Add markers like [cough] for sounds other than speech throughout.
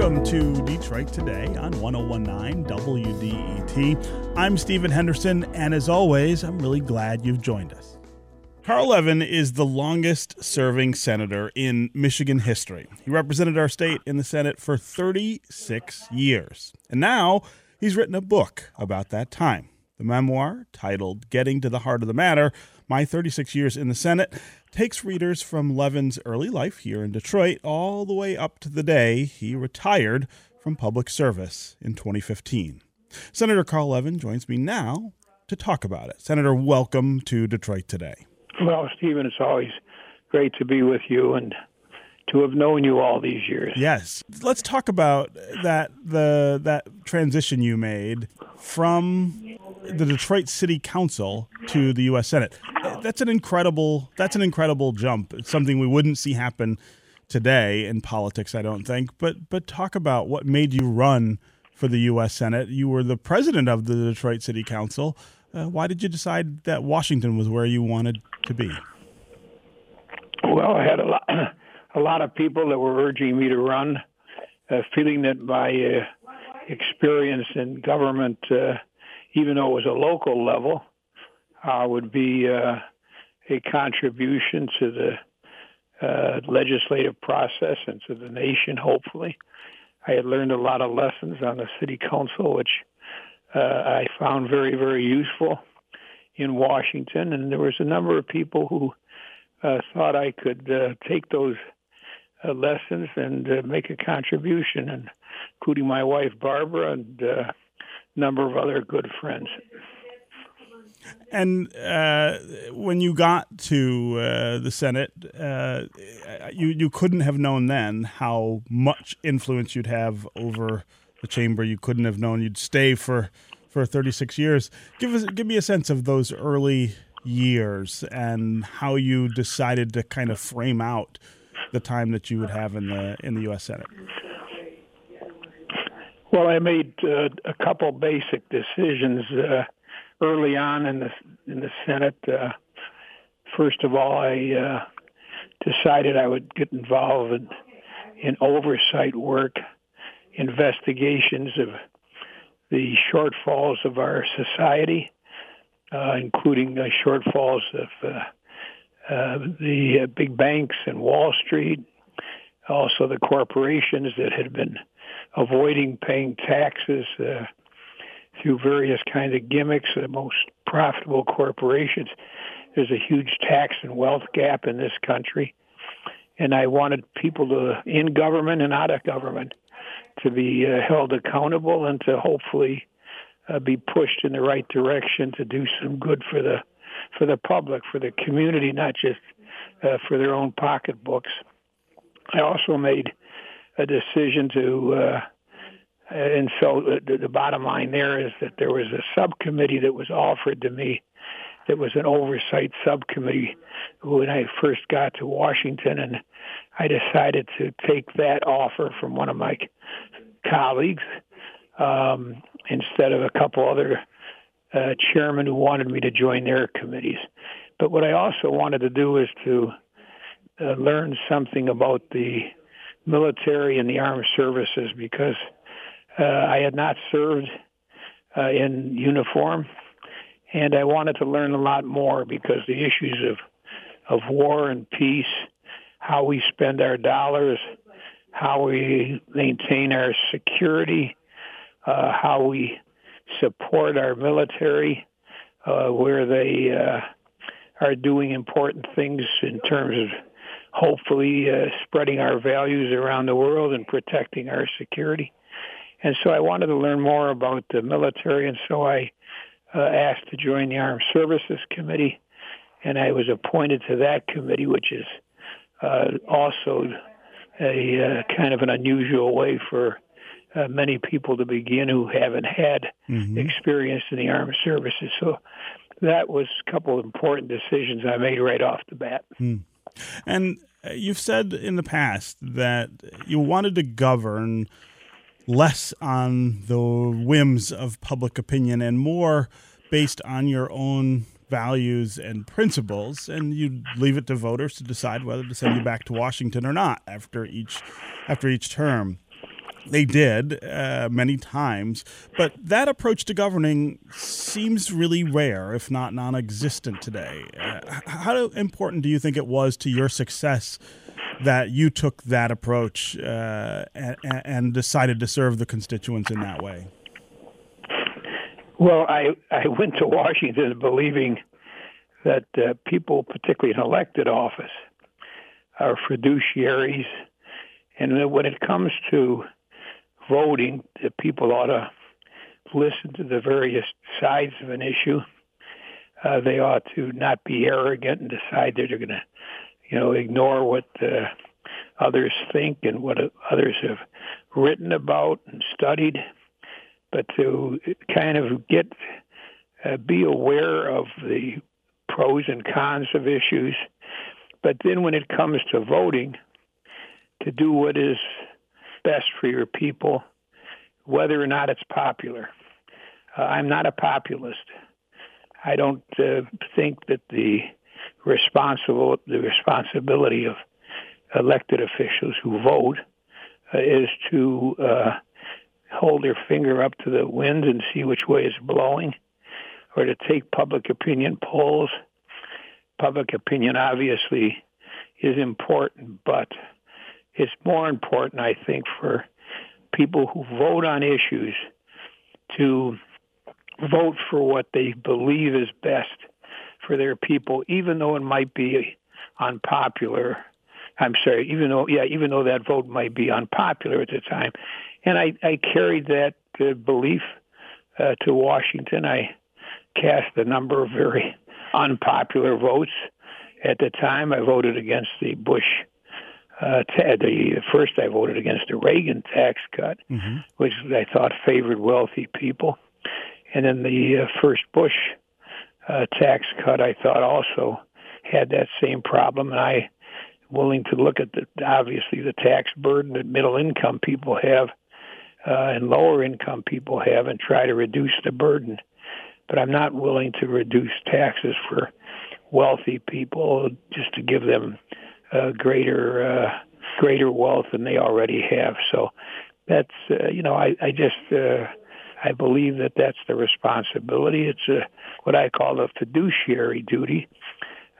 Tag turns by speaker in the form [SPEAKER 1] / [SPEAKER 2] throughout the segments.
[SPEAKER 1] Welcome to Detroit Today on 1019 WDET. I'm Stephen Henderson, and as always, I'm really glad you've joined us. Carl Levin is the longest serving senator in Michigan history. He represented our state in the Senate for 36 years. And now he's written a book about that time. The memoir, titled Getting to the Heart of the Matter My 36 Years in the Senate, takes readers from Levin's early life here in Detroit all the way up to the day he retired from public service in 2015. Senator Carl Levin joins me now to talk about it. Senator, welcome to Detroit today.
[SPEAKER 2] Well, Stephen, it's always great to be with you and to have known you all these years.
[SPEAKER 1] Yes. Let's talk about that the that transition you made from the Detroit City Council to the US Senate. That's an incredible that's an incredible jump. It's something we wouldn't see happen today in politics, I don't think. But but talk about what made you run for the US Senate. You were the president of the Detroit City Council. Uh, why did you decide that Washington was where you wanted to be?
[SPEAKER 2] Well, I had a lot [clears throat] a lot of people that were urging me to run, uh, feeling that my uh, experience in government, uh, even though it was a local level, uh, would be uh, a contribution to the uh, legislative process and to the nation, hopefully. I had learned a lot of lessons on the city council, which uh, I found very, very useful in Washington. And there was a number of people who uh, thought I could uh, take those lessons and make a contribution, and including my wife Barbara and number of other good friends.
[SPEAKER 1] And uh, when you got to uh, the Senate, uh, you you couldn't have known then how much influence you'd have over the chamber. You couldn't have known you'd stay for for 36 years. Give us give me a sense of those early years and how you decided to kind of frame out the time that you would have in the in the U.S. Senate?
[SPEAKER 2] Well, I made uh, a couple basic decisions uh, early on in the in the Senate. Uh, first of all, I uh, decided I would get involved in, in oversight work, investigations of the shortfalls of our society, uh, including shortfalls of uh, the big banks and Wall Street, also the corporations that had been avoiding paying taxes uh, through various kinds of gimmicks. The most profitable corporations. There's a huge tax and wealth gap in this country, and I wanted people to, in government and out of government, to be uh, held accountable and to hopefully uh, be pushed in the right direction to do some good for the for the public, for the community, not just uh, for their own pocketbooks. I also made a decision to, uh, and so the, the bottom line there is that there was a subcommittee that was offered to me that was an oversight subcommittee when I first got to Washington, and I decided to take that offer from one of my colleagues um, instead of a couple other uh, chairman who wanted me to join their committees. But what I also wanted to do is to uh, learn something about the military and the armed services because uh, I had not served uh, in uniform, and I wanted to learn a lot more because the issues of of war and peace, how we spend our dollars, how we maintain our security, uh, how we support our military uh, where they uh, are doing important things in terms of hopefully uh, spreading our values around the world and protecting our security. And so I wanted to learn more about the military, and so I uh, asked to join the Armed Services Committee, and I was appointed to that committee, which is uh, also a uh, kind of an unusual way for uh, many people to begin who haven't had mm-hmm. experience in the armed services. So that was a couple of important decisions I made right off the bat.
[SPEAKER 1] Mm. And uh, you've said in the past that you wanted to govern less on the whims of public opinion and more based on your own values and principles, and you'd leave it to voters to decide whether to send you back to Washington or not after each after each term. They did uh, many times, but that approach to governing seems really rare, if not non-existent today. Uh, how important do you think it was to your success that you took that approach uh, and, and, decided to serve the constituents in that way?
[SPEAKER 2] Well, I I went to Washington believing that uh, people, particularly in elected office, are fiduciaries, and when it comes to voting, the people ought to listen to the various sides of an issue. Uh, they ought to not be arrogant and decide that they're going to, you know, ignore what uh, others think and what others have written about and studied, but to kind of get uh, be aware of the pros and cons of issues. But then when it comes to voting, to do what is best for your people, whether or not it's popular. Uh, I'm not a populist. I don't uh, think that the responsible the responsibility of elected officials who vote uh, is to uh, hold their finger up to the wind and see which way it's blowing, or to take public opinion polls. Public opinion obviously is important, but it's more important, I think, for people who vote on issues to vote for what they believe is best for their people, even though it might be unpopular. I'm sorry, even though yeah, even though that vote might be unpopular at the time, and I, I carried that uh, belief uh, to Washington. I cast a number of very unpopular votes at the time. I voted against the Bush uh, the first I voted against the Reagan tax cut, mm-hmm. which I thought favored wealthy people, and then the uh, first Bush uh, tax cut I thought also had that same problem, and I willing to look at the obviously the tax burden that middle income people have uh, and lower income people have, and try to reduce the burden. But I'm not willing to reduce taxes for wealthy people just to give them uh, greater uh, greater wealth than they already have. So that's uh, you know I, I just uh, I believe that that's the responsibility. It's a, what I call a fiduciary duty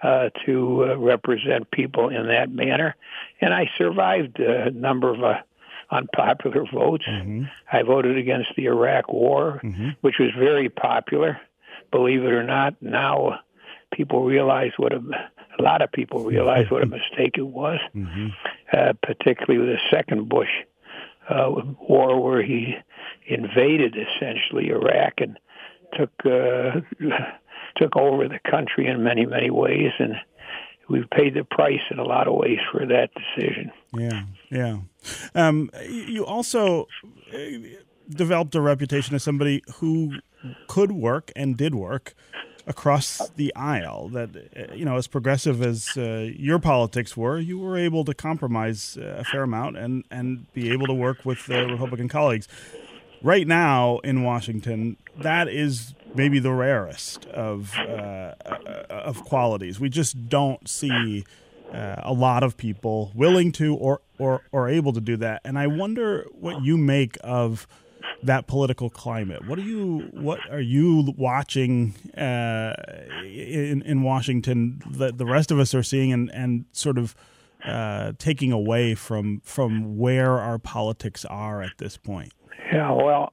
[SPEAKER 2] uh, to uh, represent people in that manner. And I survived a number of uh, unpopular votes. Mm-hmm. I voted against the Iraq War, mm-hmm. which was very popular. Believe it or not, now people realize what a a lot of people realize what a mistake it was, mm-hmm. uh, particularly with the second Bush uh, war, where he invaded essentially Iraq and took uh, [laughs] took over the country in many many ways, and we've paid the price in a lot of ways for that decision.
[SPEAKER 1] Yeah, yeah. Um, you also uh, developed a reputation as somebody who could work and did work across the aisle. That uh, you know, as progressive as uh, your politics were, you were able to compromise uh, a fair amount and and be able to work with uh, Republican colleagues. Right now in Washington, that is maybe the rarest of uh, of qualities. We just don't see. Uh, a lot of people willing to or, or or able to do that, and I wonder what you make of that political climate. What are you what are you watching uh, in in Washington that the rest of us are seeing and and sort of uh, taking away from from where our politics are at this point?
[SPEAKER 2] Yeah, well,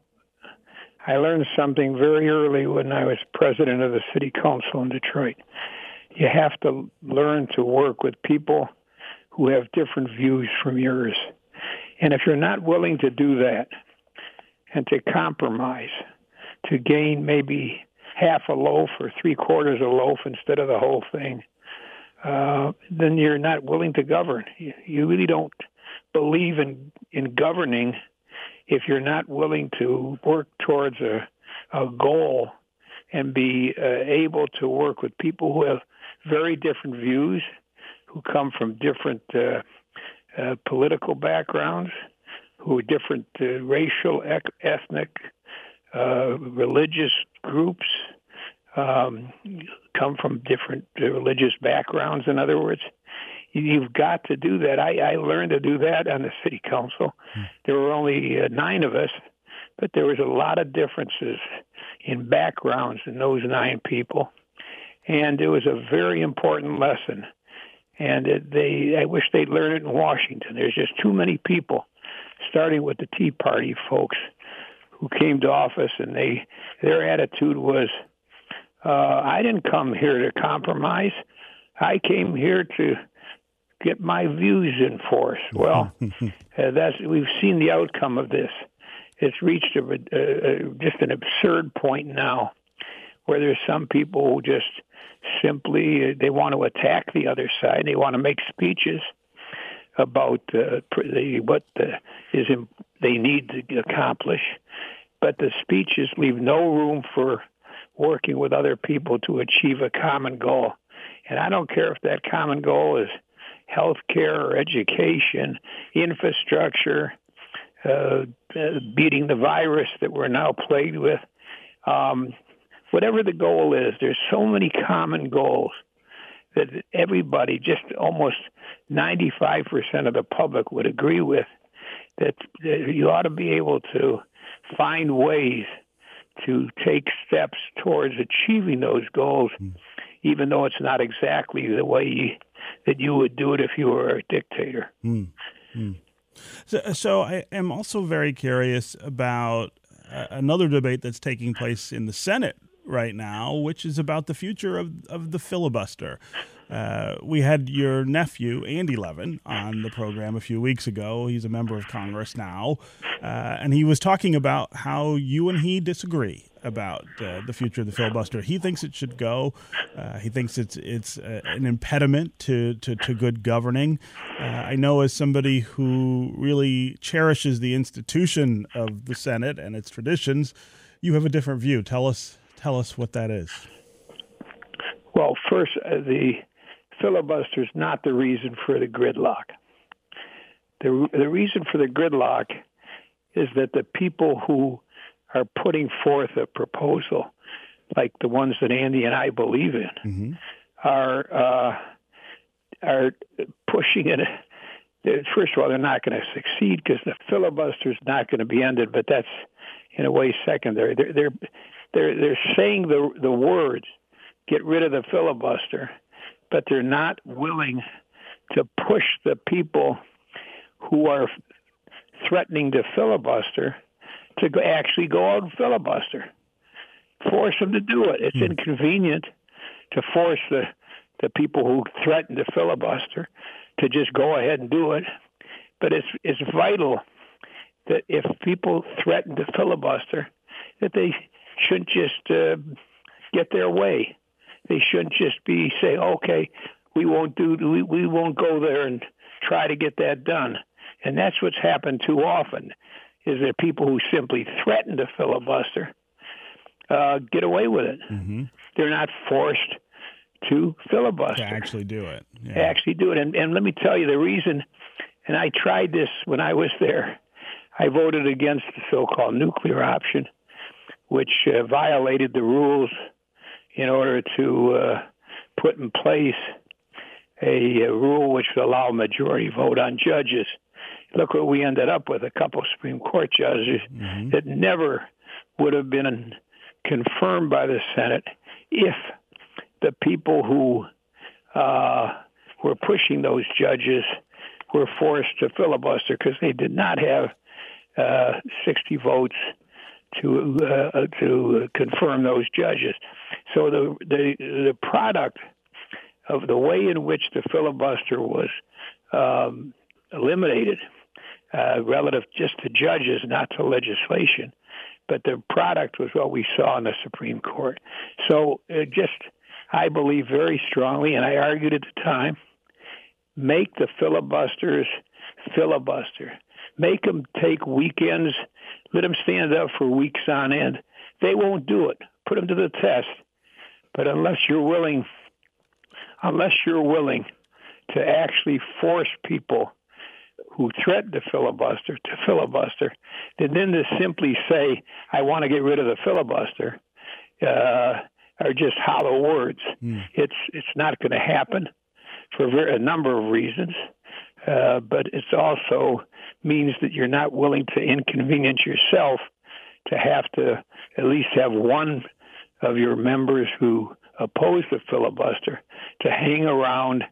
[SPEAKER 2] I learned something very early when I was president of the city council in Detroit. You have to learn to work with people who have different views from yours. And if you're not willing to do that, and to compromise to gain maybe half a loaf or three quarters of a loaf instead of the whole thing, uh, then you're not willing to govern. You, you really don't believe in in governing if you're not willing to work towards a a goal and be uh, able to work with people who have very different views, who come from different uh, uh, political backgrounds, who are different uh, racial, ec- ethnic, uh, religious groups, um, come from different uh, religious backgrounds, in other words, You've got to do that. I, I learned to do that on the city council. Hmm. There were only uh, nine of us, but there was a lot of differences in backgrounds in those nine people, and it was a very important lesson. And it, they, I wish they'd learn it in Washington. There's just too many people, starting with the Tea Party folks, who came to office, and they their attitude was, uh, "I didn't come here to compromise. I came here to get my views enforced." Well, [laughs] uh, that's we've seen the outcome of this. It's reached a, just an absurd point now, where there's some people who just simply they want to attack the other side. They want to make speeches about uh, the, what the, is they need to accomplish, but the speeches leave no room for working with other people to achieve a common goal. And I don't care if that common goal is health care or education, infrastructure, uh, beating the virus that we're now plagued with. Um, whatever the goal is, there's so many common goals that everybody, just almost 95% of the public would agree with, that, that you ought to be able to find ways to take steps towards achieving those goals, mm. even though it's not exactly the way that you would do it if you were a dictator.
[SPEAKER 1] Mm. Mm. So, so, I am also very curious about uh, another debate that's taking place in the Senate right now, which is about the future of, of the filibuster. Uh, we had your nephew, Andy Levin, on the program a few weeks ago. He's a member of Congress now. Uh, and he was talking about how you and he disagree about uh, the future of the filibuster. He thinks it should go. Uh, he thinks it's it's uh, an impediment to, to, to good governing. Uh, I know as somebody who really cherishes the institution of the Senate and its traditions, you have a different view. Tell us tell us what that is.
[SPEAKER 2] Well, first, the filibuster is not the reason for the gridlock. The, the reason for the gridlock is that the people who are putting forth a proposal, like the ones that Andy and I believe in, mm-hmm. are uh, are pushing it. First of all, they're not going to succeed because the filibuster is not going to be ended. But that's in a way secondary. They're they're they're, they're saying the the words, "Get rid of the filibuster," but they're not willing to push the people who are threatening to filibuster to go, actually go out and filibuster. Force them to do it. It's mm. inconvenient to force the the people who threaten to filibuster to just go ahead and do it. But it's it's vital that if people threaten to filibuster, that they shouldn't just uh, get their way. They shouldn't just be say, okay, we won't do we, we won't go there and try to get that done. And that's what's happened too often is that people who simply threaten to filibuster uh, get away with it. Mm-hmm. They're not forced to filibuster.
[SPEAKER 1] To actually do it.
[SPEAKER 2] Yeah. Actually do it. And, and let me tell you the reason, and I tried this when I was there. I voted against the so-called nuclear option, which uh, violated the rules in order to uh, put in place a, a rule which would allow majority vote on judges look what we ended up with a couple of Supreme Court judges mm-hmm. that never would have been confirmed by the Senate if the people who uh, were pushing those judges were forced to filibuster because they did not have uh, 60 votes to uh, to confirm those judges. So the the the product of the way in which the filibuster was um, eliminated uh, relative just to judges, not to legislation. But the product was what we saw in the Supreme Court. So it just, I believe very strongly, and I argued at the time, make the filibusters filibuster. Make them take weekends. Let them stand up for weeks on end. They won't do it. Put them to the test. But unless you're willing, unless you're willing to actually force people who threaten to filibuster to filibuster, and then to simply say, "I want to get rid of the filibuster," uh, are just hollow words. Mm. It's it's not going to happen. for a number of reasons, uh, but it's also means that you're not willing to inconvenience yourself to have to at least have one of your members who oppose the filibuster to hang around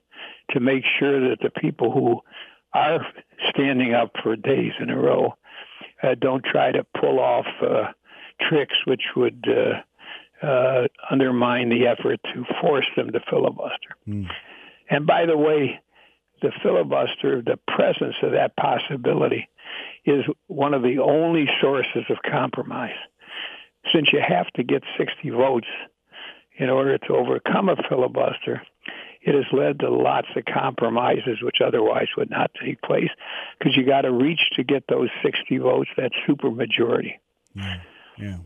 [SPEAKER 2] to make sure that the people who are standing up for days in a row uh, don't try to pull off uh, tricks which would uh, uh, undermine the effort to force them to filibuster. Mm. And by the way, the filibuster, the presence of that possibility, is one of the only sources of compromise. Since you have to get 60 votes in order to overcome a filibuster, it has led to lots of compromises which otherwise would not take place because you got to reach to get those 60 votes, that supermajority.
[SPEAKER 1] Yeah. yeah.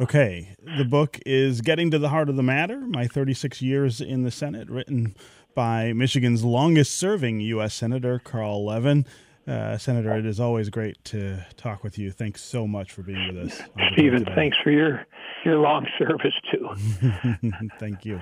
[SPEAKER 1] Okay. The book is Getting to the Heart of the Matter My 36 Years in the Senate, written by Michigan's longest serving U.S. Senator, Carl Levin. Uh, Senator, it is always great to talk with you. Thanks so much for being with us.
[SPEAKER 2] Stephen, thanks for your, your long service, too. [laughs] [laughs]
[SPEAKER 1] Thank you.